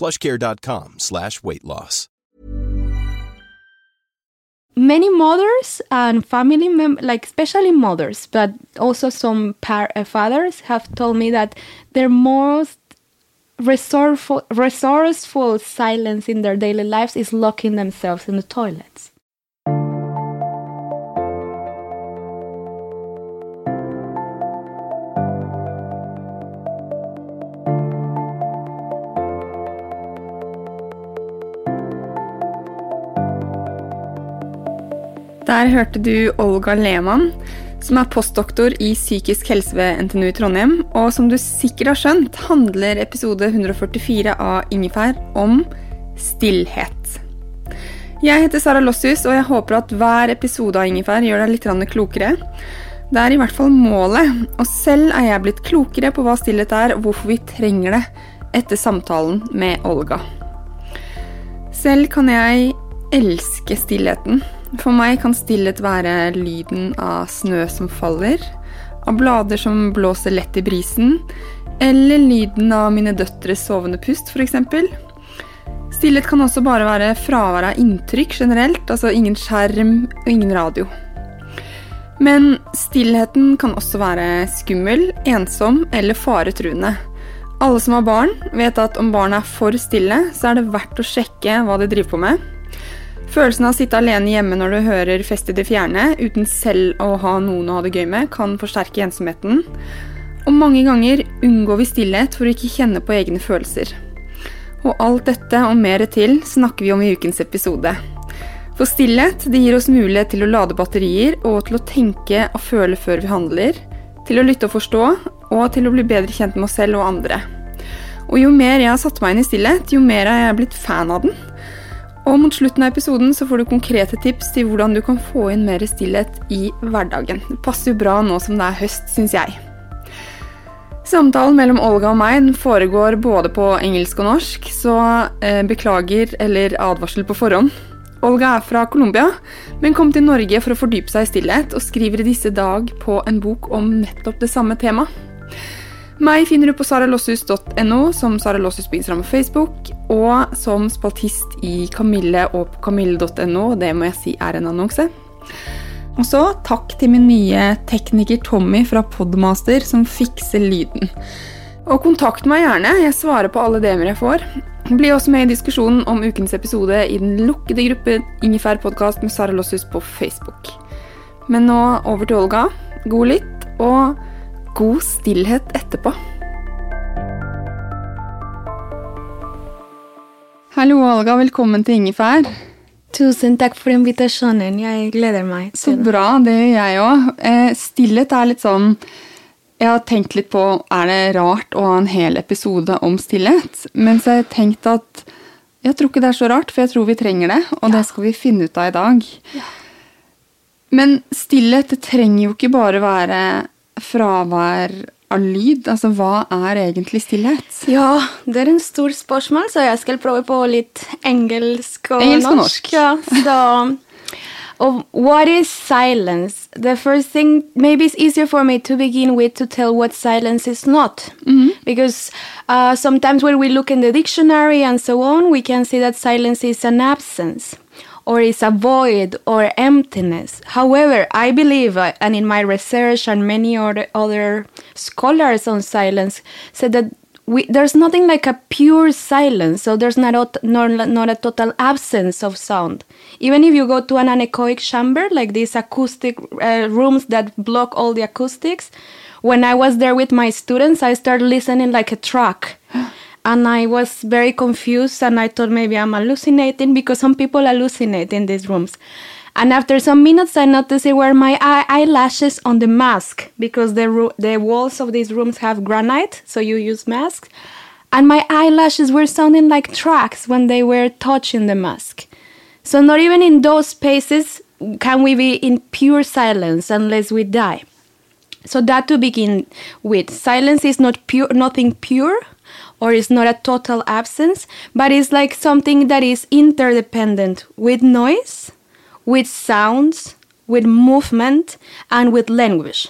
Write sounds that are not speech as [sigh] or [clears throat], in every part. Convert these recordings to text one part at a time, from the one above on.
plushcare.com slash weight loss. Many mothers and family members, like especially mothers, but also some par- uh, fathers have told me that their most resourceful, resourceful silence in their daily lives is locking themselves in the toilets. Der hørte du Olga Lehmann, som er postdoktor i psykisk helse ved NTNU i Trondheim. Og som du sikkert har skjønt, handler episode 144 av Ingefær om stillhet. Jeg heter Sara Lossius, og jeg håper at hver episode av Ingefær gjør deg litt klokere. Det er i hvert fall målet, og selv er jeg blitt klokere på hva stillhet er, og hvorfor vi trenger det, etter samtalen med Olga. Selv kan jeg elske stillheten. For meg kan stillhet være lyden av snø som faller, av blader som blåser lett i brisen, eller lyden av mine døtres sovende pust, f.eks. Stillhet kan også bare være fravær av inntrykk generelt, altså ingen skjerm og ingen radio. Men stillheten kan også være skummel, ensom eller faretruende. Alle som har barn, vet at om barnet er for stille, så er det verdt å sjekke hva de driver på med. Følelsen av å sitte alene hjemme når du hører fest i det fjerne, uten selv å ha noen å ha det gøy med, kan forsterke ensomheten. Og mange ganger unngår vi stillhet for å ikke kjenne på egne følelser. Og alt dette og mer til snakker vi om i ukens episode. For stillhet det gir oss mulighet til å lade batterier og til å tenke og føle før vi handler, til å lytte og forstå, og til å bli bedre kjent med oss selv og andre. Og jo mer jeg har satt meg inn i stillhet, jo mer har jeg blitt fan av den. Og mot slutten av episoden så får du konkrete tips til hvordan du kan få inn mer stillhet i hverdagen. Det passer jo bra nå som det er høst, syns jeg. Samtalen mellom Olga og meg foregår både på engelsk og norsk, så eh, beklager eller advarsel på forhånd. Olga er fra Colombia, men kom til Norge for å fordype seg i stillhet, og skriver i disse dag på en bok om nettopp det samme temaet. Meg finner du på saralossus.no, som Sara Lossus på Instagram og Facebook, og som spaltist i Kamille og på kamille.no. Det må jeg si er en annonse. Og så takk til min nye tekniker Tommy fra Podmaster, som fikser lyden. Og kontakt meg gjerne, jeg svarer på alle DM-er jeg får. Bli også med i diskusjonen om ukens episode i den lukkede gruppen Ingefær podkast med Sara Losshus på Facebook. Men nå over til Olga. God lytt, og god stillhet etterpå. Hallo, Olga. Velkommen til Ingefær. Tusen takk for invitasjonen. Jeg gleder meg. Så bra. Det gjør jeg òg. Eh, stillhet er litt sånn Jeg har tenkt litt på er det rart å ha en hel episode om stillhet. Men så har jeg tenkt at jeg tror ikke det er så rart, for jeg tror vi trenger det. Og ja. det skal vi finne ut av i dag. Ja. Men stillhet det trenger jo ikke bare være fravær av lyd? Altså, hva er egentlig stillhet? Ja, det er en stor spørsmål, så jeg skal prøve på litt engelsk og engelsk og norsk. Ja, så, of what is silence? The first thing, maybe it's easier for me to begin with to tell what silence is not. Mm -hmm. Because uh, sometimes when we look in the dictionary and so on, we can see that silence is an absence or is a void or emptiness. However, I believe, uh, and in my research and many other, other scholars on silence said that we, there's nothing like a pure silence, so there's not a, not, not a total absence of sound. Even if you go to an anechoic chamber, like these acoustic uh, rooms that block all the acoustics, when I was there with my students, I started listening like a truck. [gasps] [gasps] and I was very confused, and I thought maybe I'm hallucinating because some people hallucinate in these rooms. And after some minutes, I noticed it were my eye- eyelashes on the mask because the ro- the walls of these rooms have granite, so you use masks. And my eyelashes were sounding like tracks when they were touching the mask. So not even in those spaces can we be in pure silence unless we die. So that to begin with, silence is not pure, nothing pure, or is not a total absence, but it's like something that is interdependent with noise, with sounds, with movement, and with language.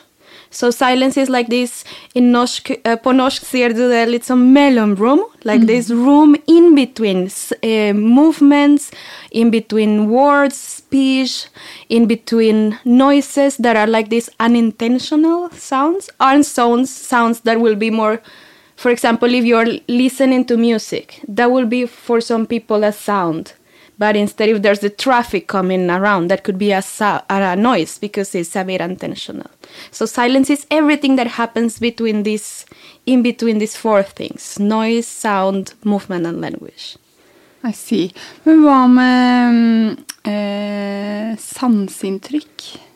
So silence is like this uh, på norsk sier du det litt som mellomrom, like this room in between uh, movements, in between words, speech, in between noises that are like these unintentional sounds, and sounds sounds that will be more for example, if you're listening to music, that will be for some people a sound. But instead, if there's the traffic coming around, that could be a, a noise because it's a bit intentional. So silence is everything that happens between this, in between these four things: noise, sound, movement, and language. I see. Men hva med eh, sanseinntrykk?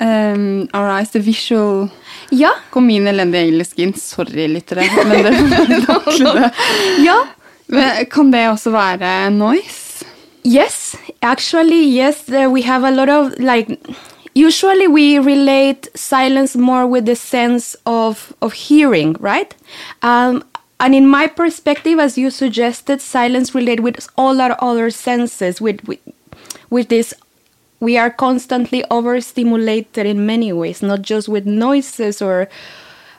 Um, Alright, the visual Ja, Kom min elendige engelsk inn. Sorry, lyttere. Men det [laughs] det. ja. Kan det også være noise? Yes, actually, yes. We have a lot of like. Usually, we relate silence more with the sense of of hearing, right? Um, and in my perspective, as you suggested, silence relate with all our other senses. With with, with this, we are constantly overstimulated in many ways, not just with noises or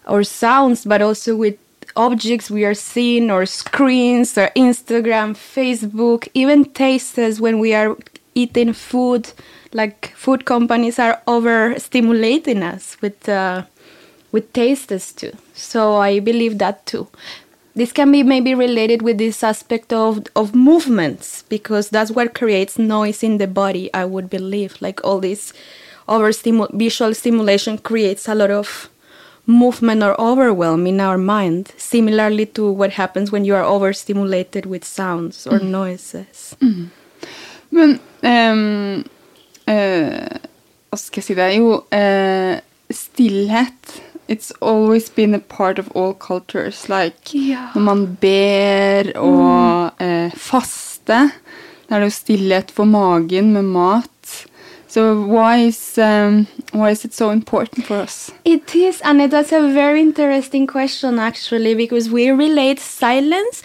or sounds, but also with objects we are seeing or screens or Instagram, Facebook, even tastes when we are eating food. Like food companies are overstimulating us with uh, with tastes too. So I believe that too. This can be maybe related with this aspect of of movements because that's what creates noise in the body. I would believe like all this over visual stimulation creates a lot of movement or overwhelm in our mind, similarly to what happens when you are overstimulated with sounds or noises. Men ehm, eh, Hva skal jeg si det? Jo, eh, stillhet It's always been a part of all cultures. Like Ja. når man ber og eh, faste, da er det jo stillhet for magen med mat. So why is, um, why is it so important for us? It is, and it- that's a very interesting question actually, because we relate silence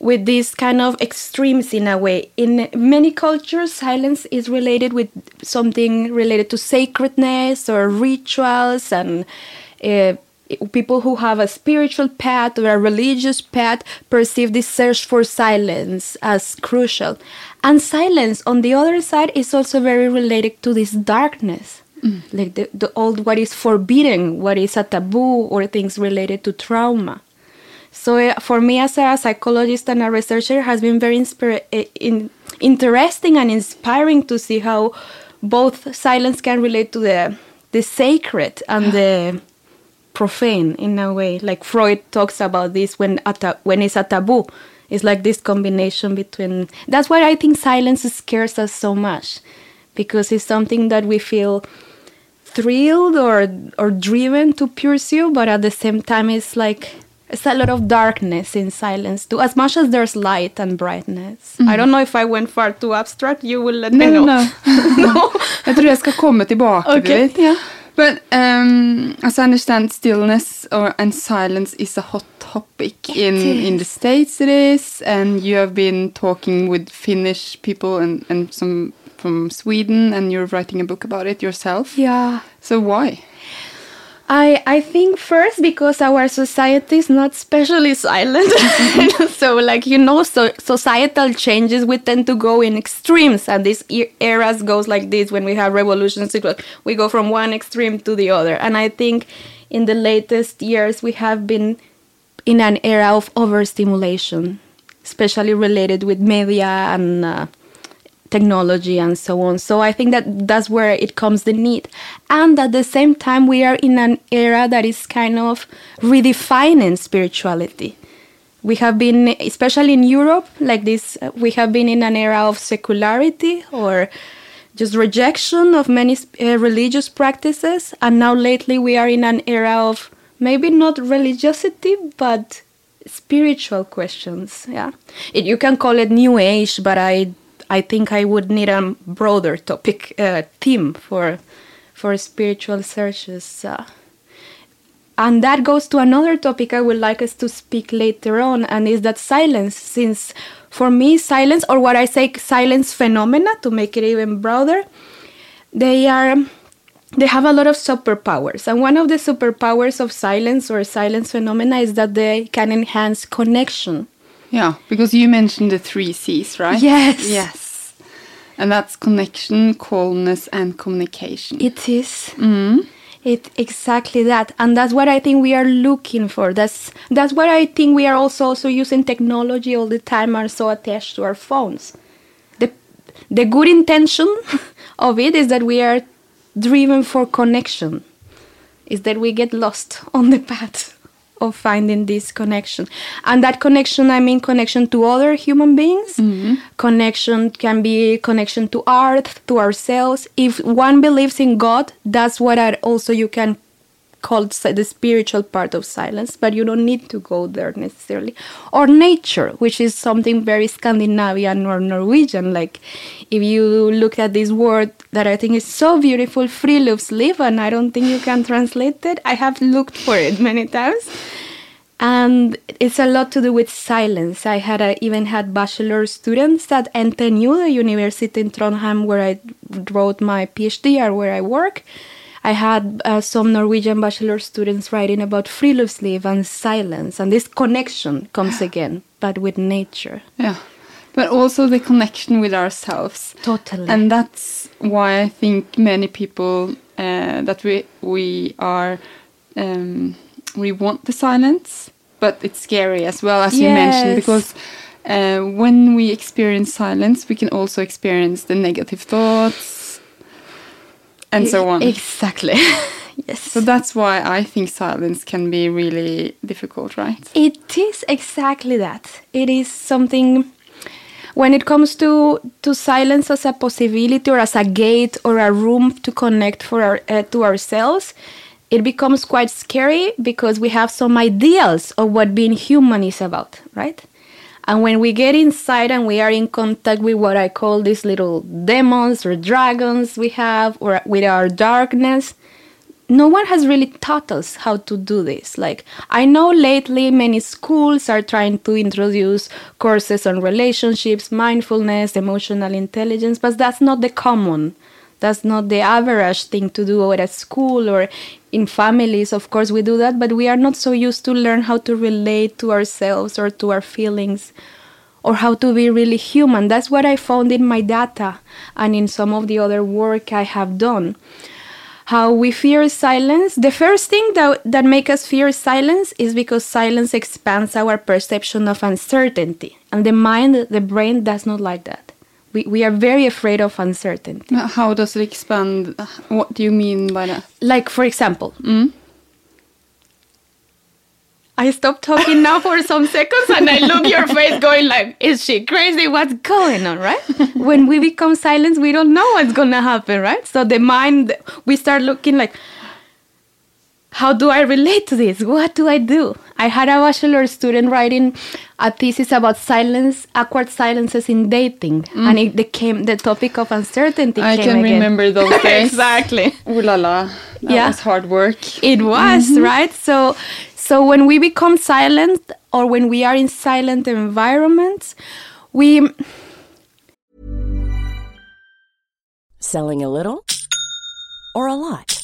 with these kind of extremes in a way. In many cultures, silence is related with something related to sacredness or rituals, and uh, people who have a spiritual path or a religious path perceive this search for silence as crucial. And silence, on the other side, is also very related to this darkness. Like the, the old what is forbidden what is a taboo or things related to trauma. So uh, for me as a psychologist and a researcher has been very inspira- in, interesting and inspiring to see how both silence can relate to the the sacred and the profane in a way. Like freud talks about this when a when it's a taboo. It's like this combination between that's why i think silence scares us so much because it's something that we feel thrilled or or driven to pursue but at the same time it's like it's a lot of darkness in silence too. As much as there's light and brightness. I mm-hmm. don't know if i went far too abstract. You will let me know no, [laughs] no. jeg tror jeg skal komme tilbake Okay, yeah. But um, as I understand, stillness or and silence is a hot topic in in the states. It is, and you have been talking with Finnish people and and some from Sweden, and you're writing a book about it yourself. yeah So why? I I think first because our society is not specially silent. [laughs] so like you know, so societal changes we tend to go in extremes, and these eras goes like this when we have revolutions. We go from one extreme to the other, and I think in the latest years we have been in an era of overstimulation, especially related with media and uh, technology and so on. So I think that that's where it comes the need. And at the same time, we are in an era that is kind of redefining spirituality. We have been, especially in Europe, like this, uh, we have been in an era of secularity or just rejection of many uh, religious practices. And now lately, we are in an era of maybe not religiosity, but spiritual questions. Yeah, it, you can call it New Age, but I I think I would need a broader topic uh, theme for for spiritual searches. Uh, and that goes to another topic I would like us to speak later on, and is that silence. Since for me, silence, or what I say, silence phenomena, to make it even broader, they are they have a lot of superpowers. And one of the superpowers of silence or silence phenomena is that they can enhance connection. Yeah, because you mentioned the three C's, right? Yes. Yes. And that's connection, calmness, and communication. It is. Mm-hmm. It exactly that, and that's what I think we are looking for. That's that's what I think we are also also using technology all the time. Are so attached to our phones. The the good intention [laughs] of it is that we are driven for connection. Is that we get lost on the path of finding this connection, and that connection I mean connection to other human beings. Mm-hmm. Connection can be connection to art, to ourselves. If one believes in God, that's what I also you can call si- the spiritual part of silence, but you don't need to go there necessarily. Or nature, which is something very Scandinavian or Norwegian. Like if you look at this word that I think is so beautiful, friluftsliv, and I don't think you can translate it. I have looked for it many times. And it's a lot to do with silence. I had even had bachelor students at NTNU, the university in Trondheim, where I wrote my PhD or where I work. I had uh, some Norwegian bachelor students writing about friluftsliv and silence, and this connection comes again, but with nature. Yeah. But also the connection with ourselves. Totally. And that's why I think many people uh, that we we are um, we want the silence, but it's scary as well as you mentioned because uh, when we experience silence, we can also experience the negative thoughts and so on. Exactly. [laughs] yes. So that's why I think silence can be really difficult, right? It is exactly that. It is something when it comes to to silence as a possibility or as a gate or a room to connect for our, uh, to ourselves. It becomes quite scary because we have some ideals of what being human is about, right? And when we get inside and we are in contact with what I call these little demons or dragons we have, or with our darkness, no one has really taught us how to do this. Like, I know lately many schools are trying to introduce courses on relationships, mindfulness, emotional intelligence, but that's not the common. That's not the average thing to do at a school or in families. Of course, we do that, but we are not so used to learn how to relate to ourselves or to our feelings or how to be really human. That's what I found in my data and in some of the other work I have done how we fear silence the first thing that, that make us fear silence is because silence expands our perception of uncertainty and the mind the brain does not like that we, we are very afraid of uncertainty uh, How does it expand? Uh, what do you mean by that? like for example mm? I stopped talking now for some seconds and I look your face going like, is she crazy? What's going on, right? when we become silent, we don't know what's gonna happen, right? So the mind, we start looking like, how do I relate to this? What do I do? I had a bachelor student writing a thesis about silence, awkward silences in dating, mm. and it became the topic of uncertainty. I came can again. remember those [laughs] days. exactly. Ooh la la. That Yeah. was hard work. It was mm-hmm. right. So, so when we become silent, or when we are in silent environments, we Selling a little or a lot?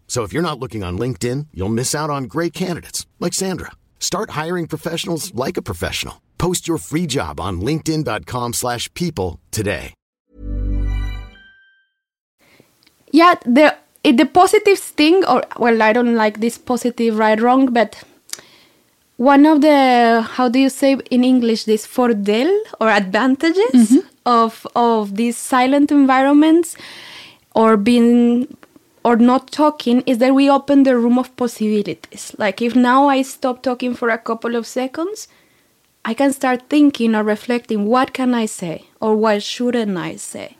So if you're not looking on LinkedIn, you'll miss out on great candidates like Sandra. Start hiring professionals like a professional. Post your free job on linkedin.com/people slash people today. yeah the the positive thing or well i don't like this positive right wrong but one of the how do you say in english this fordel or advantages mm-hmm. of of these silent environments or being or not talking is that we open the room of possibilities like if now i stop talking for a couple of seconds i can start thinking or reflecting what can i say or what shouldn't i say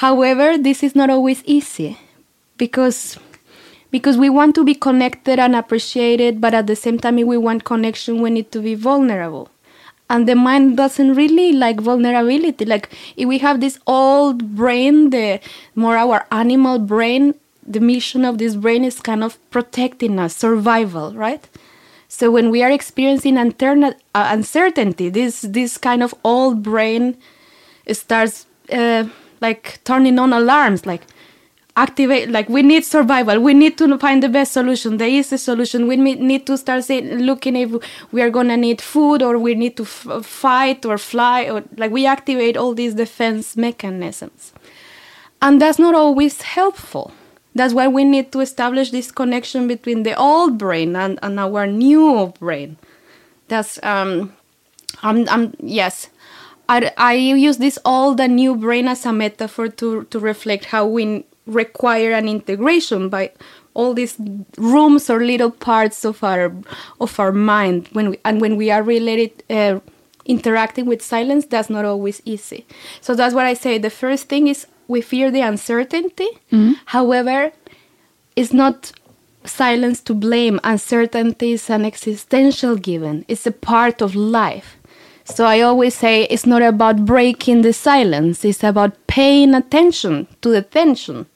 However, this is not always easy because because we want to be connected and appreciated, but at the same time we want connection, we need to be vulnerable. And the mind doesn't really like vulnerability. Like if we have this old brain, the more our animal brain, the mission of this brain is kind of protecting us, survival, right? So when we are experiencing interna- uh, uncertainty, this this kind of old brain starts uh, like turning on alarms, like activate. Like we need survival. We need to find the best solution, there is a solution. We need to start looking if we are gonna need food or we need to fight or fly or like we activate all these defense mechanisms, and that's not always helpful. That's why we need to establish this connection between the old brain and, and our new brain. That's um, I'm, I'm yes. I, I use this old and new brain as a metaphor to, to reflect how we require an integration by all these rooms or little parts of our of our mind when we, and when we are related uh, interacting with silence that's not always easy. So that's what i say. The first thing is we fear the uncertainty. However it's not silence to blame. Uncertainty is an existential given. It's a part of life. So I always say it's not about breaking the silence, it's about paying attention to the tension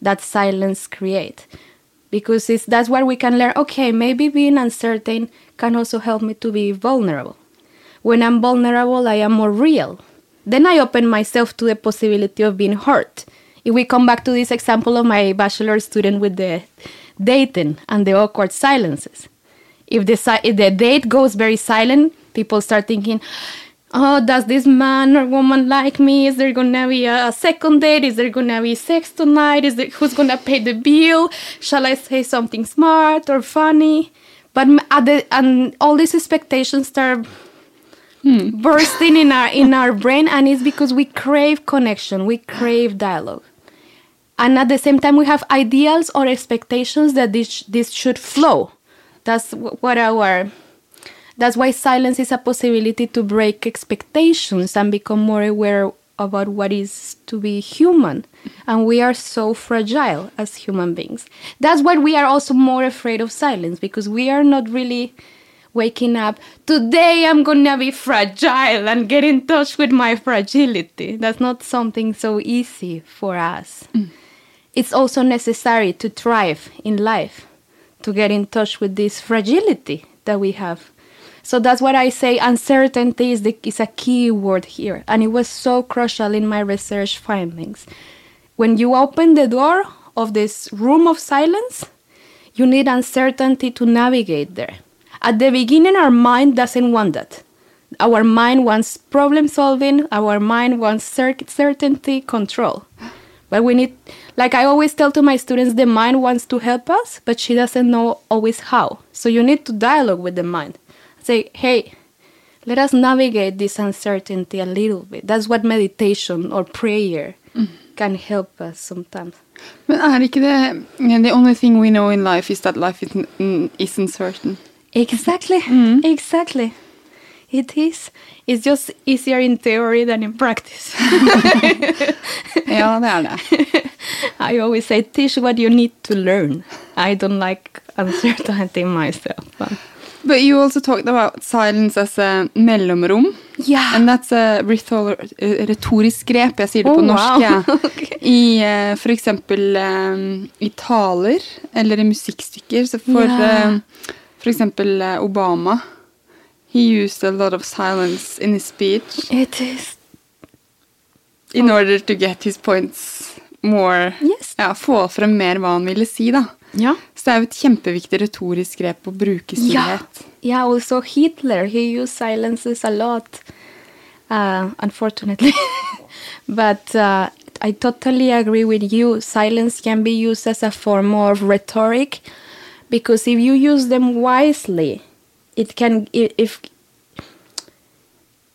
that silence create Because it's, that's where we can learn okay, maybe being uncertain can also help me to be vulnerable. When I'm vulnerable, I am more real. Then I open myself to the possibility of being hurt. If we come back to this example of my bachelor student with the dating and the awkward silences, if the, if the date goes very silent, people start thinking, oh, does this man or woman like me? Is there gonna be a, second date? Is there gonna be sex tonight? Is there, who's gonna pay the bill? Shall I say something smart or funny? But at the, and all these expectations start hmm. bursting in our in our brain, and it's because we crave connection, we crave dialogue, and at the same time we have ideals or expectations that this this should flow. That's what our that's why silence is a possibility to break expectations and become more aware about what is to be human. And we are so fragile as human beings. That's why we are also more afraid of silence because we are not really waking up. Today I'm gonna be fragile and get in touch with my fragility. That's not something so easy for us. Mm. It's also necessary to thrive in life, to get in touch with this fragility that we have. So that's what I say. Uncertainty is, the, is a key word here, and it was so crucial in my research findings. When you open the door of this room of silence, you need uncertainty to navigate there. At the beginning, our mind doesn't want that. Our mind wants problem solving, our mind wants cer- certainty, control. But we need, like I always tell to my students, the mind wants to help us, but she doesn't know always how. So you need to dialogue with the mind say, hey, let us navigate this uncertainty a little bit. That's what meditation or prayer can help us sometimes. Men er ikke det The only thing we know in life is that life isn't, certain. Exactly. Exactly. It is. It's just easier in theory than in practice. [laughs] Ja, det er det. [laughs] I always say, teach what you need to learn. I don't like uncertainty myself. But But you also talked about silence as a mellomrom. Yeah. And that's a rhetor eh, retorisk grep, jeg sier det Oh, på norsk. wow. ja. [laughs] okay. I uh, for eksempel eh, i taler eller i musikkstykker. Så for, yeah. uh, for eksempel eh, Obama He used a lot of silence in his speech it is. in order to get his points more Yes. Ja, få frem mer hva han ville si, da. Yeah. Så det er jo et kjempeviktig retorisk grep å bruke Yeah. stillhet. Yeah, also Hitler, he used silences a lot, uh, unfortunately. [laughs] but uh, I totally agree with you. Silence can be used as a form of rhetoric because if you use them wisely, it can, if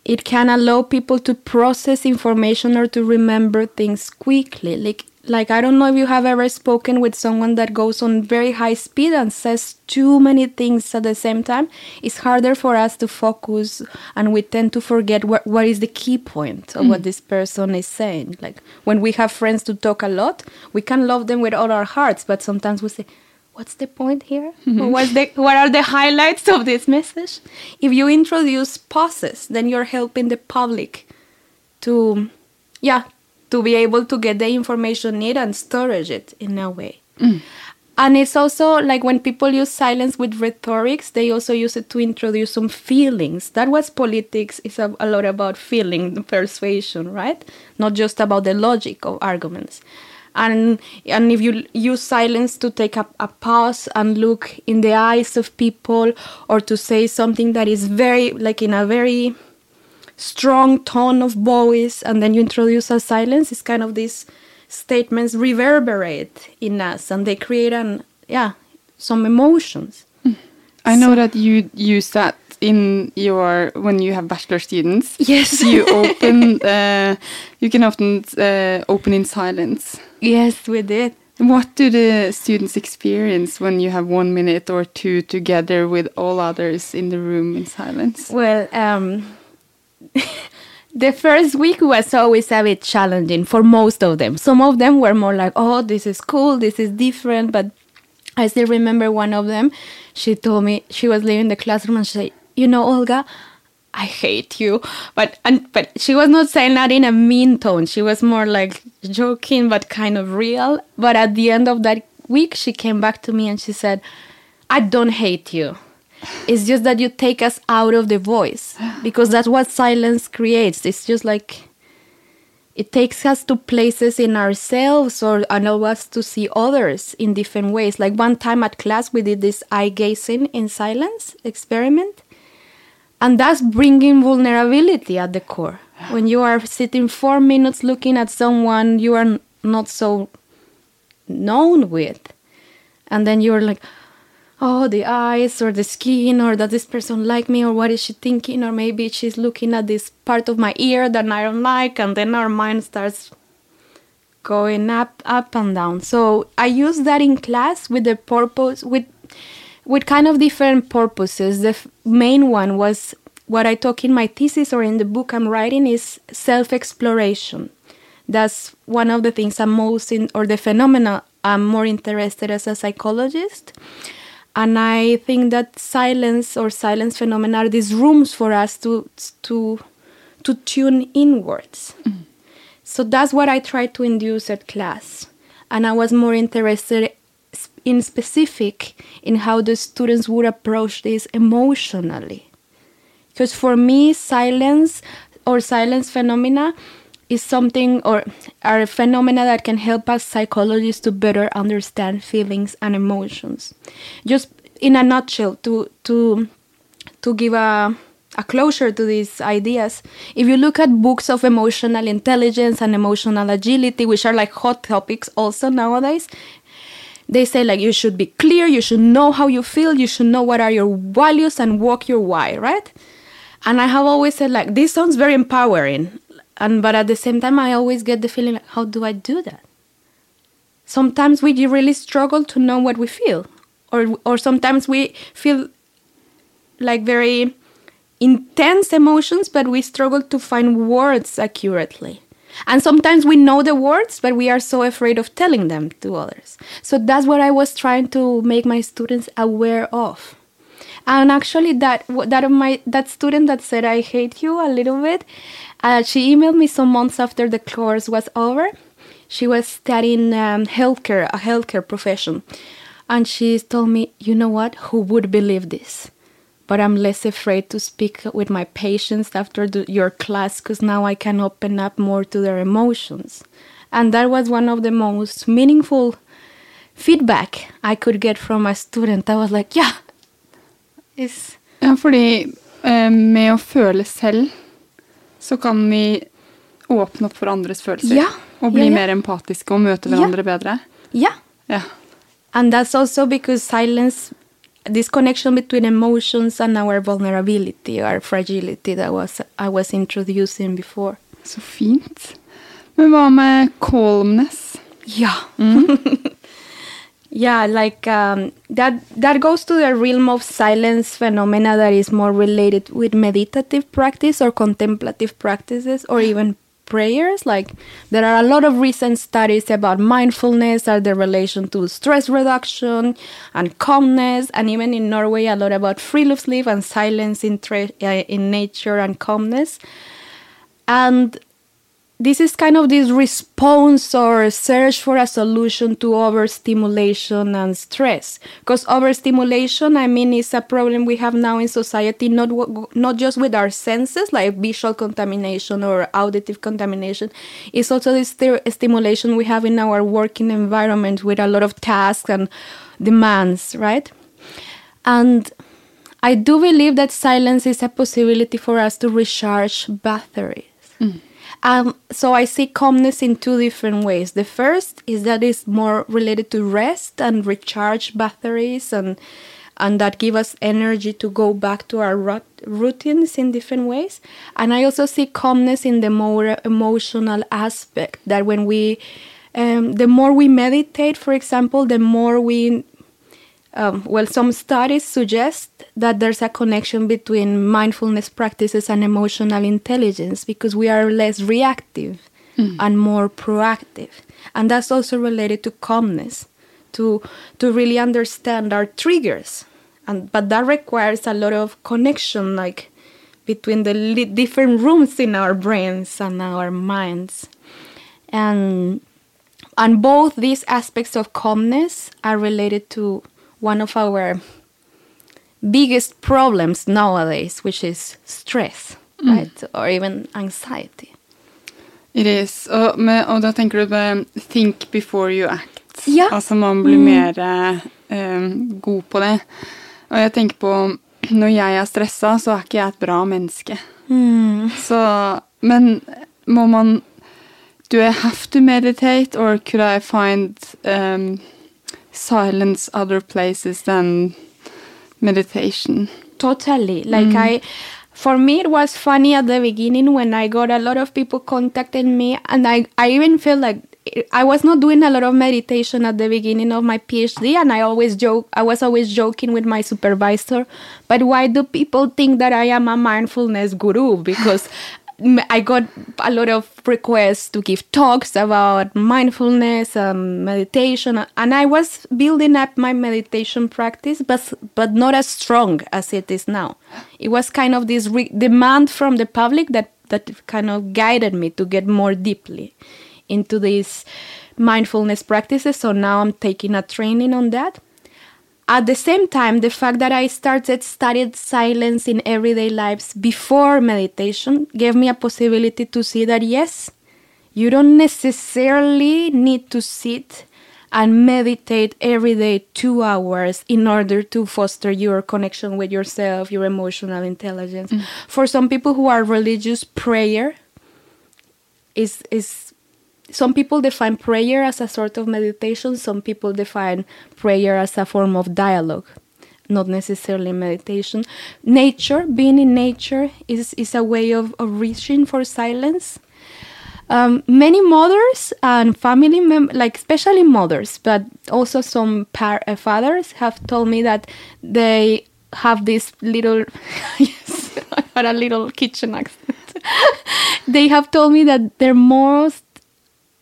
it can allow people to process information or to remember things quickly like like i don't know if you have ever spoken with someone that goes on very high speed and says too many things at the same time it's harder for us to focus and we tend to forget what, what is the key point of what mm. this person is saying. Like when we have friends to talk a lot we can love them with all our hearts but sometimes we say what's the point here? Mm-hmm. Or what's the, what are the highlights of this message? If you introduce pauses then you're helping the public to yeah to be able to get the information needed and storage it in a way. Mm. And it's also like when people use silence with rhetorics they also use it to introduce some feelings. That was politics is a, a lot about feeling persuasion right? Not just about the logic of arguments. And and if you use silence to take a, a pause and look in the eyes of people or to say something that is very like in a very strong tone of voice and then you introduce a silence it's kind of these statements reverberate in us and they create an yeah some emotions I know that you use that in your when you have bachelor students. Yes. you [laughs] open. Uh, you can often uh, open in silence. yes we did What do the students experience when you have one minute or two together with all others in the room in silence? well um [laughs] the first week was always a bit challenging for most of them some of them were more like oh this is cool this is different but i still remember one of them she told me she was leaving the classroom and she said you know olga I hate you, but and but she was not saying that in a mean tone. She was more like joking, but kind of real. But at the end of that week, she came back to me and she said, "I don't hate you. It's just that you take us out of the voice because that's what silence creates. It's just like it takes us to places in ourselves or allow us to see others in different ways. Like one time at class, we did this eye gazing in silence experiment. And that's bringing vulnerability at the core. When you are sitting four minutes looking at someone you are not so known with, and then you're like, oh, the eyes or the skin, or does this person like me, or what is she thinking, or maybe she's looking at this part of my ear that I don't like, and then our mind starts going up, up and down. So I use that in class with the purpose, with with kind of different purposes. The f- main one was what I talk in my thesis or in the book I'm writing is self exploration. That's one of the things I'm most in, or the phenomena I'm more interested as a psychologist. And I think that silence or silence phenomena are these rooms for us to to to tune inwards. Mm-hmm. So that's what I tried to induce at class. And I was more interested in specific in how the students would approach this emotionally. Because for me, silence or silence phenomena is something or are phenomena that can help us psychologists to better understand feelings and emotions. Just in a nutshell, to to to give a a closure to these ideas. If you look at books of emotional intelligence and emotional agility, which are like hot topics also nowadays, they say like you should be clear, you should know how you feel, you should know what are your values and walk your why, right? And I have always said like this sounds very empowering, and but at the same time I always get the feeling like how do I do that? sometimes we really struggle to know what we feel, or or sometimes we feel like very intense emotions, but we struggle to find words accurately. And sometimes we know the words, but we are so afraid of telling them to others. So that's what I was trying to make my students aware of. And actually, that that my that student that said I hate you a little bit, uh, she emailed me some months after the course was over. She was studying um, healthcare, a healthcare profession, and she told me, "You know what? Who would believe this?" but I'm less afraid to speak with my patients after the, your class because now I can open up more to their emotions. And that was one of the most meaningful feedback I could get from a student. I was like, yeah, it's Ja, fordi eh, med å føle selv, så kan vi åpne opp for andres følelser. Ja. Og bli Ja, ja. mer empatiske og møte hverandre bedre. yeah. Ja. And that's also because silence, this connection between emotions and our vulnerability or fragility that was I was introducing before. Så fint. Men hva med calmness? Ja. Yeah. [laughs] yeah, like um, that that goes to the realm of silence phenomena that is more related with meditative practice or contemplative practices or even prayers. Like there are a lot of recent studies about mindfulness and the relation to stress reduction and calmness and even in norway a lot about friluftsliv and silence in, uh, in nature and calmness. And this is kind of this response or search for a solution to overstimulation and stress. Because overstimulation i mean is a problem we have now in society not not just with our senses like visual contamination or auditive contamination. It's also this sti- stimulation we have in our working environment with a lot of tasks and demands right? And i do believe that silence is a possibility for us to recharge batteries mm. Um, so I see calmness in two different ways. The first is that it's more related to rest and recharge batteries and and that give us energy to go back to our rut- routines in different ways. And I also see calmness in the more emotional aspect that when we um, the more we meditate, for example, the more we um, well, some studies suggest that there's a connection between mindfulness practices and emotional intelligence because we are less reactive and more proactive. And that's also related to calmness, to, to really understand our triggers. And, but that requires a lot of connection, like between the li- different rooms in our brains and our minds. And and both these aspects of calmness are related to one of our biggest problems nowadays, which is stress, right? Or even anxiety. It is. Og, med, og da tenker du på think before you act. Ja. Altså man blir mer eh, god på det. Og jeg tenker på [clears throat] når jeg er stressa, så er ikke jeg et bra menneske. Så Men må man Do I have to meditate, or could I find um, silence other places than meditation? Totally. Like mm. I for me it was funny at the beginning when I got a lot of people contacting me and I, I even feel like I was not doing a lot of meditation at the beginning of my PhD and I always joke I was always joking with my supervisor but why do people think that I am a mindfulness guru because [laughs] I got a lot of requests to give talks about mindfulness and meditation, and I was building up my meditation practice, but but not as strong as it is now. It was kind of this re- demand from the public that that kind of guided me to get more deeply into these mindfulness practices. So now I'm taking a training on that. At the same time, the fact that I started studied silence in everyday lives before meditation gave me a possibility to see that yes, you don't necessarily need to sit and meditate every day two hours in order to foster your connection with yourself, your emotional intelligence. Mm. For some people who are religious, prayer is is some people define prayer as a sort of meditation some people define prayer as a form of dialogue not necessarily meditation nature being in nature is, is a way of, of reaching for silence um, many mothers and family members, like especially mothers, but also some par- uh, fathers, have told me that they have this little. [laughs] yes, [laughs] I had a little kitchen accent. [laughs] they have told me that their most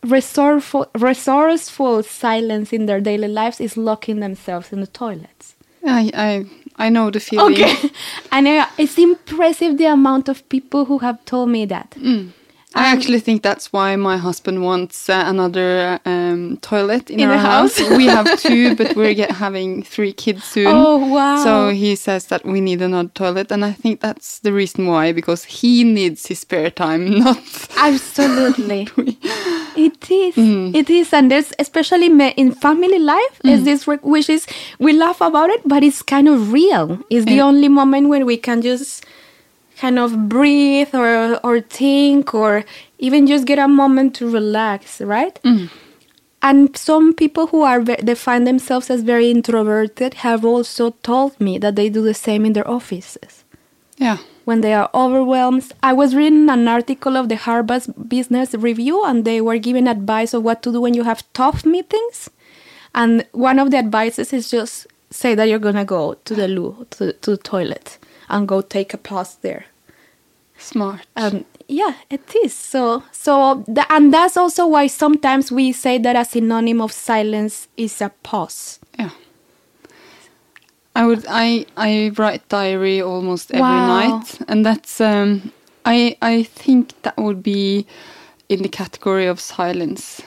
resourceful, resourceful silence in their daily lives is locking themselves in the toilets. I, I, I know the feeling. Okay. [laughs] and uh, it's impressive the amount of people who have told me that. I actually think that's why my husband wants uh, another um, toilet in, In our the house? we have [laughs] two, but we're get, having three kids soon. Oh, wow. So he says that we need another toilet, and I think that's the reason why because he needs his spare time, [laughs] not Absolutely. [laughs] it is. It is. And there's, especially in family life, is this which is, we laugh about it, but it's kind of real. It's the Yeah. only moment when we can just kind of breathe or, or think or even just get a moment to relax, right? Mm-hmm. And some people who are they find themselves as very introverted have also told me that they do the same in their offices yeah. when they are overwhelmed. I was reading an article of the Harvard Business Review, and they were giving advice of what to do when you have tough meetings. And one of the advices is just say that you're gonna go to the loo, to, to the toilet, and go take a pause there. Smart. Um, yeah, it is. So, so, the, and that's also why sometimes we say that a synonym of silence is a pause. Yeah. I would I I write diary almost every Wow. night and that's um I I think that would be in the category of silence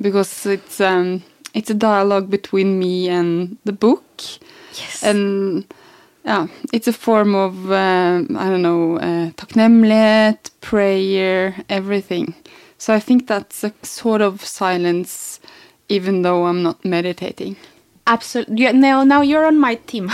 because it's um it's a dialogue between me and the book Yes. and yeah it's a form of um, I don't know uh, prayer everything. So I think that's a sort of silence even though I'm not meditating Absolutely. Yeah, now, now you're on my team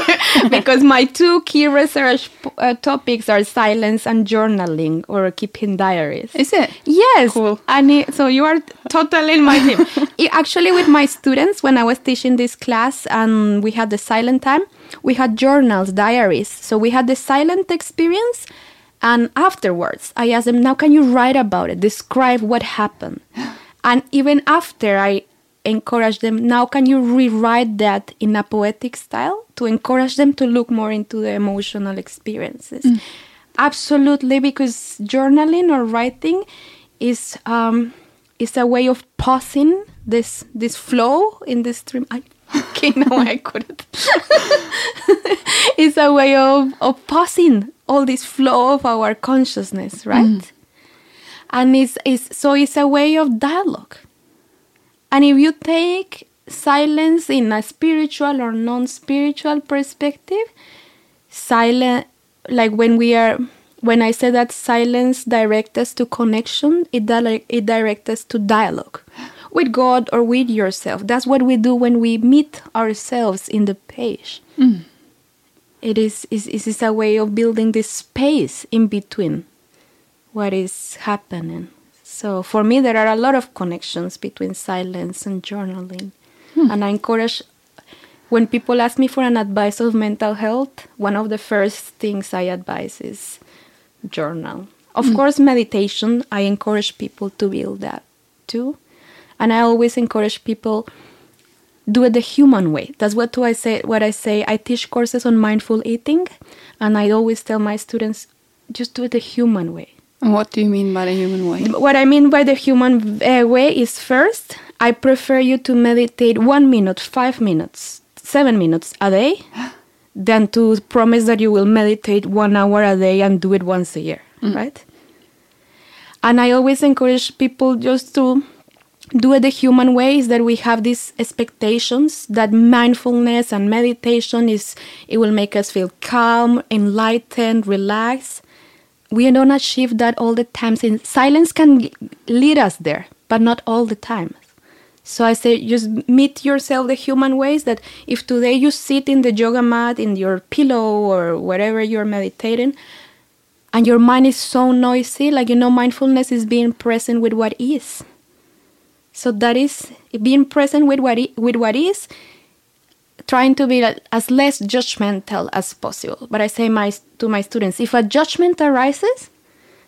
[laughs] because my two key research uh, topics are silence and journaling or keeping diaries. is it Yes. Cool. And it- so you are totally in my team. [laughs] I- Actually, with my students, when I was teaching this class and we had the silent time, we had journals, diaries. So we had the silent experience. And afterwards, I asked them, now can you write about it? Describe what happened. [gasps] And even after I encourage them, now can you rewrite that in a poetic style to encourage them to look more into the emotional experiences? Absolutely, because journaling or writing is um, is a way of pausing this this flow in the stream. I, [laughs] okay, now I couldn't. [laughs] it's a way of, of pausing all this flow of our consciousness, right? And it's, it's so it's a way of dialogue. And if you take silence in a spiritual or non-spiritual perspective, silent like when we are when I say that silence directs us to connection, it di- it directs us to dialogue with God or with yourself. That's what we do when we meet ourselves in the page. Mm. It is is is is a way of building this space in between what is happening. So for me, there are a lot of connections between silence and journaling, hmm. and I encourage when people ask me for an advice of mental health, one of the first things I advise is journal. Of hmm. course, meditation, I encourage people to build that too. And I always encourage people do it the human way. That's what do I say what I say. I teach courses on mindful eating and I always tell my students just do it the human way. And what do you mean by the human way? What I mean by the human uh, way is first, I prefer you to meditate one minute, five minutes, seven minutes a day [gasps] than to promise that you will meditate one hour a day and do it once a year, right? And I always encourage people just to do it the human way is that we have these expectations that mindfulness and meditation is it will make us feel calm enlightened relaxed we don't achieve that all the times in silence can lead us there but not all the time so i say just meet yourself the human ways that if today you sit in the yoga mat in your pillow or wherever you're meditating and your mind is so noisy like you know mindfulness is being present with what is. So that is being present with what i- with what is trying to be as less judgmental as possible. But I say my to my students, if a judgment arises,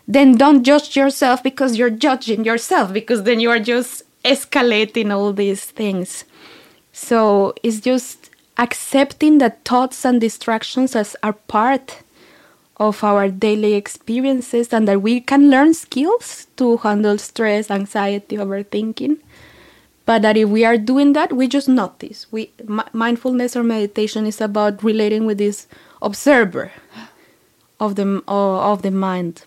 then don't judge yourself because you're judging yourself because then you are just escalating all these things. So it's just accepting that thoughts and distractions as are part of our daily experiences and that we can learn skills to handle stress, anxiety, overthinking. But that if we are doing that, we just notice. We mindfulness or meditation is about relating with this observer of the of the mind.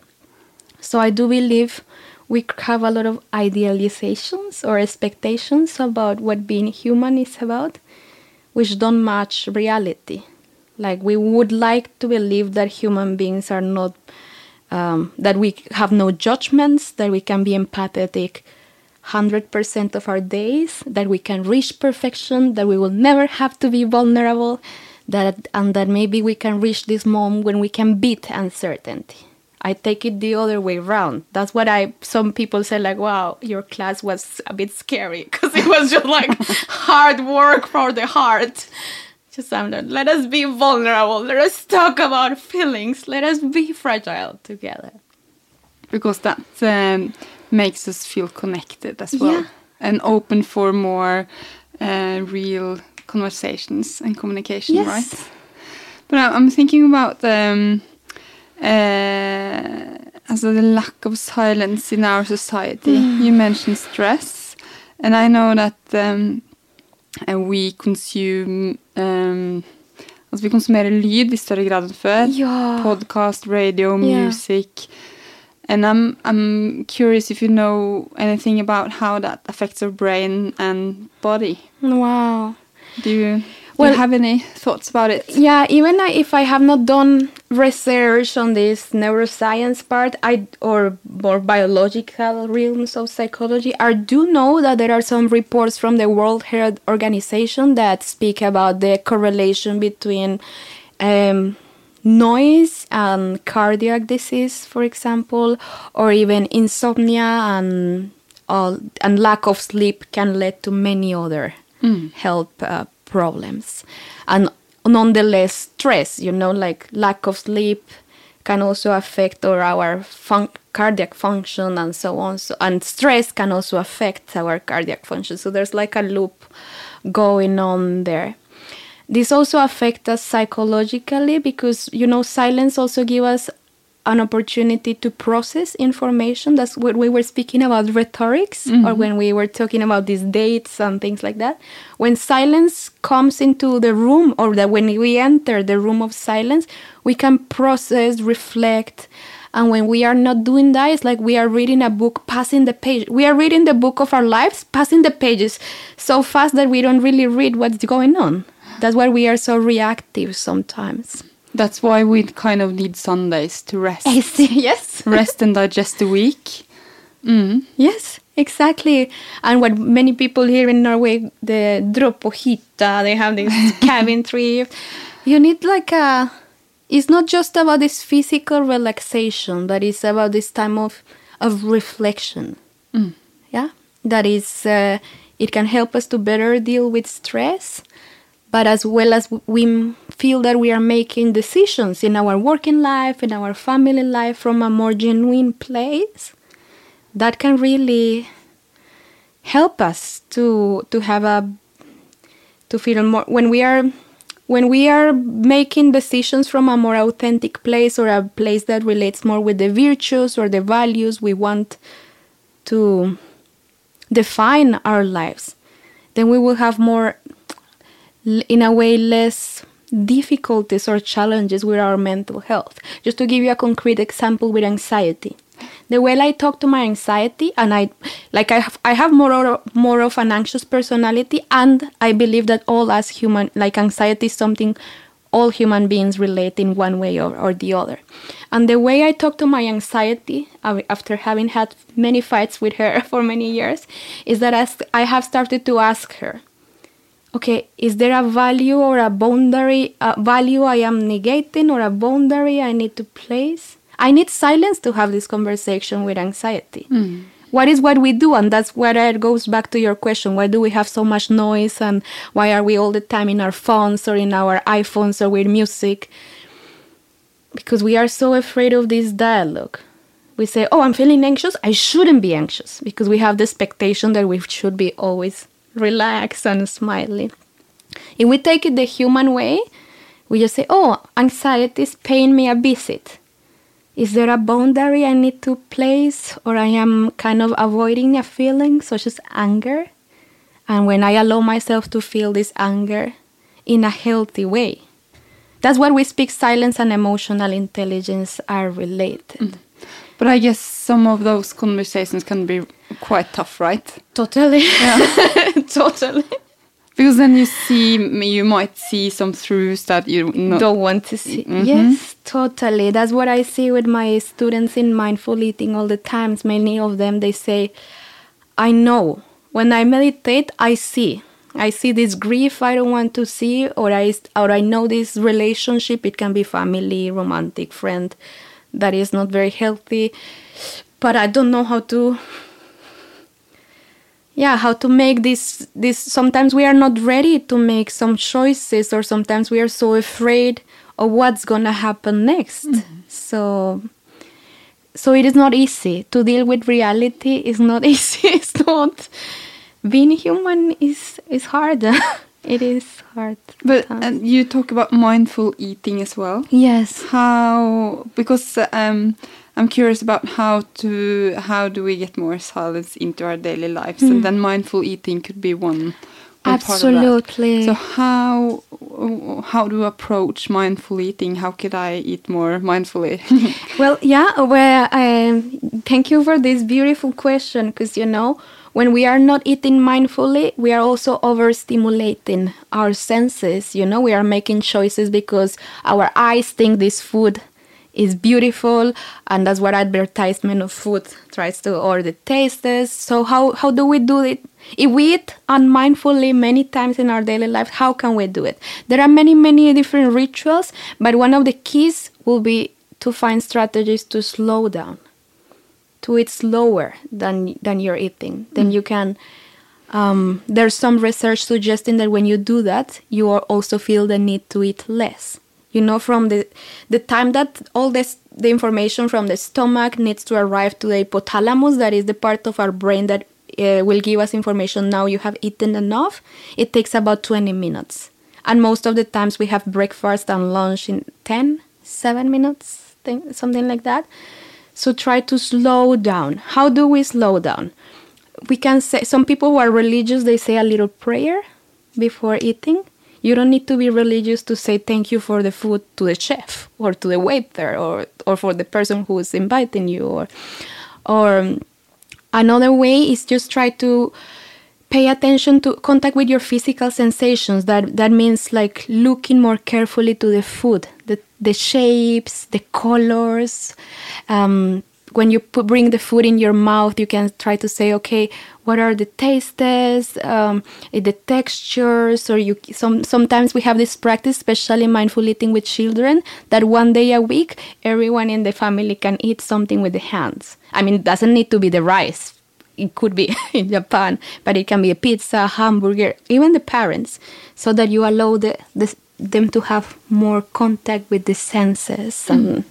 So I do believe we have a lot of idealizations or expectations about what being human is about, which don't match reality. Like we would like to believe that human beings are not, um, that we have no judgments, that we can be empathetic 100% of our days, that we can reach perfection, that we will never have to be vulnerable, that and that maybe we can reach this moment when we can beat uncertainty. I take it the other way around. That's what I. Some people say like, "Wow, your class was a bit scary [laughs] because it was just like hard work for the heart." Just something. Let us be vulnerable. Let us talk about feelings. Let us be fragile together. Because that um, makes us feel connected as well, yeah. and open for more uh, real conversations and communication, yes. right? But I'm thinking about um, uh, also the lack of silence in our society. Mm. You mentioned stress, and I know that um, we consume um, Altså vi konsumerer lyd i større grad enn før. Ja. Podcast, radio, music. And I'm I'm curious if you know anything about how that affects our brain and body. Wow. Do you well, you have any thoughts about it? Yeah, even if I have not done research on this neuroscience part, I or more biological realms of psychology, I do know that there are some reports from the World Health Organization that speak about the correlation between um, noise and cardiac disease, for example, or even insomnia and all, and lack of sleep can lead to many other mm. health uh, problems. And nonetheless stress you know like lack of sleep can also affect or our fun- cardiac function and so on. So, and stress can also affect our cardiac function. So there's like a loop going on there this also affects us psychologically because you know silence also give us an opportunity to process information. That's what we were speaking about rhetorics, mm-hmm. or when we were talking about these dates and things like that. When silence comes into the room, or that when we enter the room of silence, we can process, reflect. And when we are not doing that, it's like we are reading a book, passing the page. We are reading the book of our lives, passing the pages so fast that we don't really read what's going on. That's why we are so reactive sometimes. That's why we kind of need Sundays to rest. [laughs] yes. rest and digest the week. Mm. Yes, exactly. And what many people here in Norway, the dropohytta, they have this [laughs] cabin trip. You need like a. It's not just about this physical relaxation, but it's about this time of of reflection. Mm. Yeah, that is. Uh, it can help us to better deal with stress but as well as we feel that we are making decisions in our working life, in our family life from a more genuine place, that can really help us to to have a to feel more when we are when we are making decisions from a more authentic place or a place that relates more with the virtues or the values we want to define our lives then we will have more in a way less difficulties or challenges with our mental health. Just to give you a concrete example with anxiety. The way I talk to my anxiety and I like I have I have more or, more of an anxious personality and I believe that all as human like anxiety is something all human beings relate in one way or, or the other. And the way I talk to my anxiety after having had many fights with her [laughs] for many years is that I have started to ask her okay, is there a value or a boundary, a value I am negating or a boundary I need to place? I need silence to have this conversation with anxiety. Mm. What is what we do? And that's where it goes back to your question. Why do we have so much noise and why are we all the time in our phones or in our iPhones or with music? Because we are so afraid of this dialogue. We say, "Oh, I'm feeling anxious. I shouldn't be anxious," because we have the expectation that we should be always relaxed and smiling. If we take it the human way, we just say, "Oh, anxiety is paying me a visit." Is there a boundary I need to place, or I am kind of avoiding a feeling such as anger? And when I allow myself to feel this anger in a healthy way, that's what we speak silence and emotional intelligence are related. Mm-hmm. But I guess some of those conversations can be quite tough, right? Totally. [laughs] totally. Because then you see, you might see some truths that you Don't want to see. Mm-hmm. Yes, totally. That's what I see with my students in mindful eating all the times. Many of them they say, I know. When I meditate, I see. I see this grief I don't want to see, or I or I know this relationship. It can be family, romantic, friend, that is not very healthy, but I don't know how to yeah how to make this this sometimes we are not ready to make some choices or sometimes we are so afraid of what's gonna happen next so so it is not easy to deal with reality is not [laughs] easy it's not being human is is hard [laughs] it is hard But sometimes. uh, you talk about mindful eating as well. yes How? Because um, I'm curious about how to how do we get more silence into our daily lives, and then mindful eating could be one. one part of that. Absolutely. So how how do you approach mindful eating? How could I eat more mindfully? [laughs] Well, yeah. Well, um, thank you for this beautiful question because you know when we are not eating mindfully, we are also overstimulating our senses. You know, we are making choices because our eyes think this food is beautiful, and that's what advertisement of food tries to or the tastes. So how how do we do it? If we eat unmindfully many times in our daily life, how can we do it? There are many many different rituals, but one of the keys will be to find strategies to slow down to eat slower than than you're eating then you can um, there's some research suggesting that when you do that you also feel the need to eat less you know from the the time that all this the information from the stomach needs to arrive to the hypothalamus that is the part of our brain that uh, will give us information now you have eaten enough it takes about 20 minutes and most of the times we have breakfast and lunch in 10 7 minutes thing, something like that so try to slow down. How do we slow down? We can say some people who are religious they say a little prayer before eating. You don't need to be religious to say thank you for the food to the chef or to the waiter or or for the person who is inviting you or or um, another way is just try to pay attention to contact with your physical sensations. That that means like looking more carefully to the food the the shapes the colors. Um, when you put, bring the food in your mouth you can try to say okay what are the tastes um, eh, the textures or you some sometimes we have this practice especially mindful eating with children that one day a week everyone in the family can eat something with the hands. I mean it doesn't need to be the rice. It could be [laughs] in Japan, but it can be a pizza, hamburger, even the parents, so that you allow the, the them to have more contact with the senses. And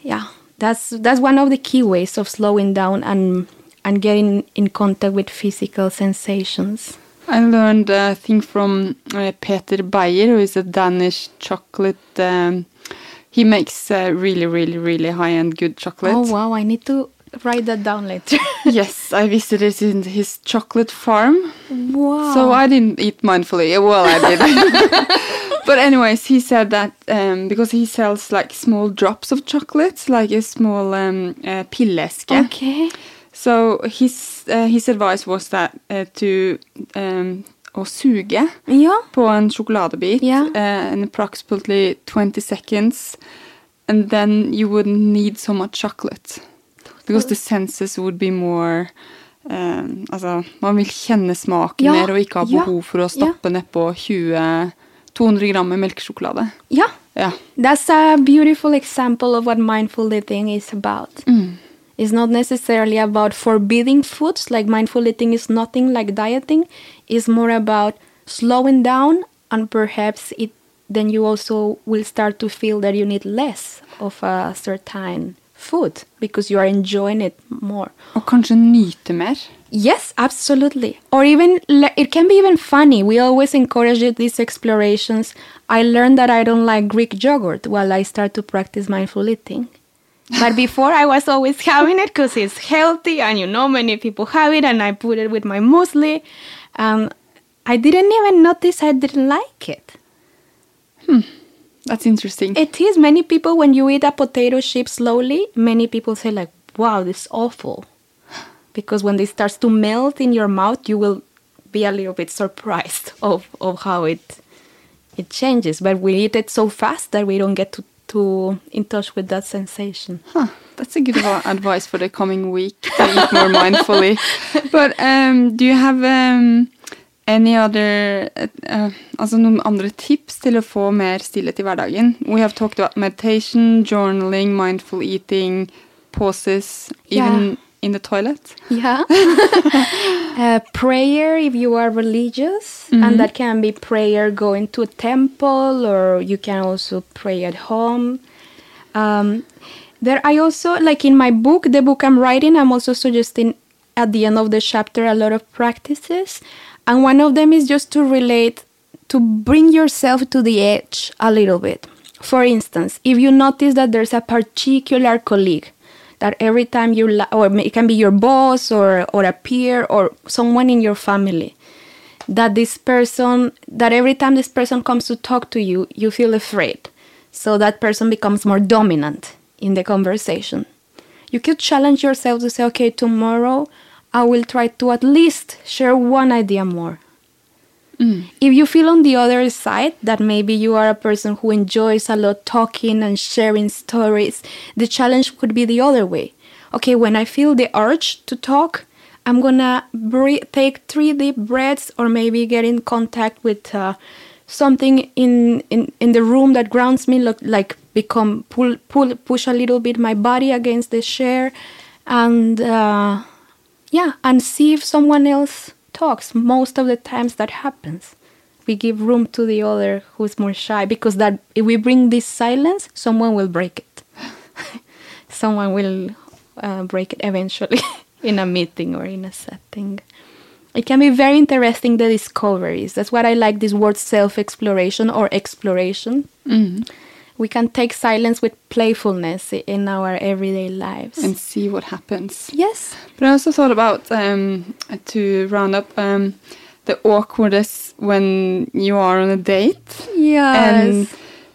yeah, that's that's one of the key ways of slowing down and and getting in contact with physical sensations. I learned a thing from uh, Peter Beier, who is a Danish chocolate. Um, he makes uh, really, really, really high-end good chocolate. Oh wow, I need to write that down later. [laughs] yes, I visited in his chocolate farm. wow. So I didn't eat mindfully. Well, I did. [laughs] but anyways, he said that um, because he sells like small drops of chocolate, like a small um, uh, pilleske. okay. So his uh, his advice was that uh, to um, å suge ja. på en sjokoladebit Yeah. uh, in approximately 20 seconds, and then you wouldn't need so much chocolate because the senses would be more um, altså, man vil kjenne smaken Ja, mer og ikke ha ja, behov for å stappe nedpå 20 200 gram med melkesjokolade. Yeah. Ja. That's a beautiful example of what mindful eating is about. It's not necessarily about forbidding foods, like mindful eating is nothing like dieting. It's more about slowing down and perhaps it then you also will start to feel that you need less of a certain food because you are enjoying it more. Kanskje nyte mer. Yes, absolutely. Or even it can be even funny. We always encourage these explorations. I learned that I don't like Greek yogurt while I start to practice mindful eating. But before I was always having it because it's healthy and you know many people have it and I put it with my muesli. Um, I didn't even notice I didn't like it. Hmm. That's interesting. It is many people when you eat a potato chip slowly, many people say like, "Wow, this is awful," because when it starts to melt in your mouth, you will be a little bit surprised [laughs] of, of how it it changes. But we eat it so fast that we don't get to, to in touch with that sensation. Huh, that's a good [laughs] advice for the coming week to eat more mindfully. [laughs] But um, do you have um, any other uh, Altså noen andre tips til å få mer stillhet i hverdagen? We have talked about meditation, journaling, mindful eating, pauses, even Yeah. In the toilet. Yeah. [laughs] uh, prayer if you are religious, and that can be prayer going to a temple, or you can also pray at home. Um, there, I also like in my book, the book I'm writing, I'm also suggesting at the end of the chapter a lot of practices, and one of them is just to relate to bring yourself to the edge a little bit. For instance, if you notice that there's a particular colleague that every time you la- or it can be your boss or or a peer or someone in your family that this person that every time this person comes to talk to you you feel afraid. So that person becomes more dominant in the conversation. You could challenge yourself to say okay tomorrow i will try to at least share one idea more if you feel on the other side that maybe you are a person who enjoys a lot talking and sharing stories, the challenge could be the other way. Okay, when I feel the urge to talk, I'm gonna breathe, take three deep breaths or maybe get in contact with uh, something in, in, in the room that grounds me, look, like become pull, pull, push a little bit my body against the chair and uh, yeah, and see if someone else talks. Most of the times that happens. We give room to the other who's more shy because that if we bring this silence, someone will break it. [laughs] someone will uh, break it eventually [laughs] in a meeting or in a setting. It can be very interesting the discoveries. That's what I like this word self exploration or exploration. We can take silence with playfulness in our everyday lives. and see what happens. yes. But I also thought about um, to round up um, the awkwardness when you are on a date Yes. and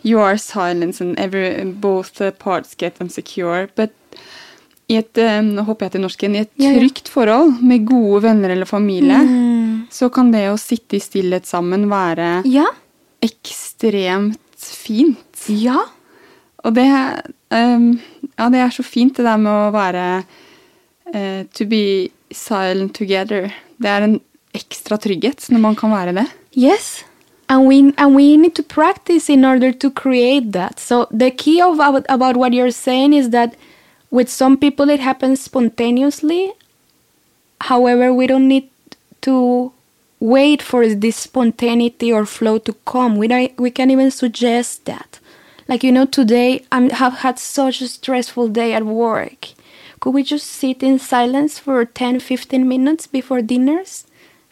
you are silent and every both the parts get insecure. But i et, um, nå håper jeg til norsken, i et trygt forhold med gode venner eller familie, så kan det å sitte i stillhet sammen være ja. ekstremt fint. Ja. Og det, um, ja, det er så fint, det der med å være uh, To be silent together. Det er en ekstra trygghet når man kan være det. Yes. And we and we need to practice in order to create that. So the key of about, what you're saying is that with some people it happens spontaneously. However, we don't need to wait for this spontaneity or flow to come. We we can even suggest that. Like you know, today I have had such a stressful day at work. Could we just sit in silence for 10 15 minutes before dinners?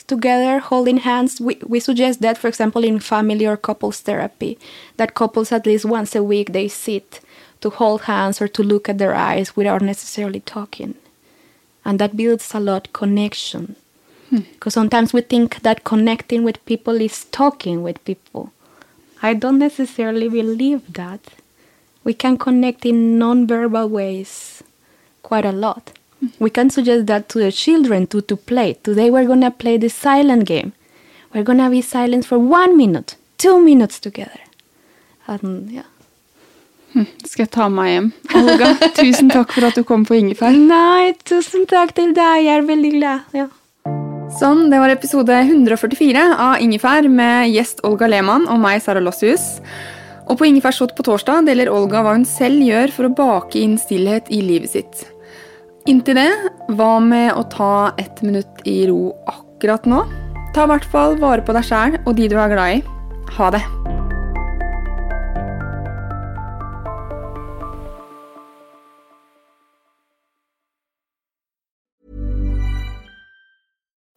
together holding hands we, we suggest that for example in family or couples therapy that couples at least once a week they sit to hold hands or to look at their eyes without necessarily talking and that builds a lot connection hmm. because sometimes we think that connecting with people is talking with people i don't necessarily believe that we can connect in non-verbal ways quite a lot. We can suggest that to the children to, to play. Today we're gonna play the silent game. We're gonna be silent for one minute, two minutes together. And yeah. Skal jeg ta med hjem. Olga, tusen takk for at du kom på Ingefær. Nei, tusen takk til deg. Jeg er veldig glad. Ja. Sånn, det var episode 144 av Ingefær med gjest Olga Lehmann og meg, Sara Lossius. Og på Ingefærshot på torsdag deler Olga hva hun selv gjør for å bake inn stillhet i livet sitt. Inntil det, hva med å ta ett minutt i ro akkurat nå? Ta i hvert fall vare på deg sjæl og de du er glad i. Ha det.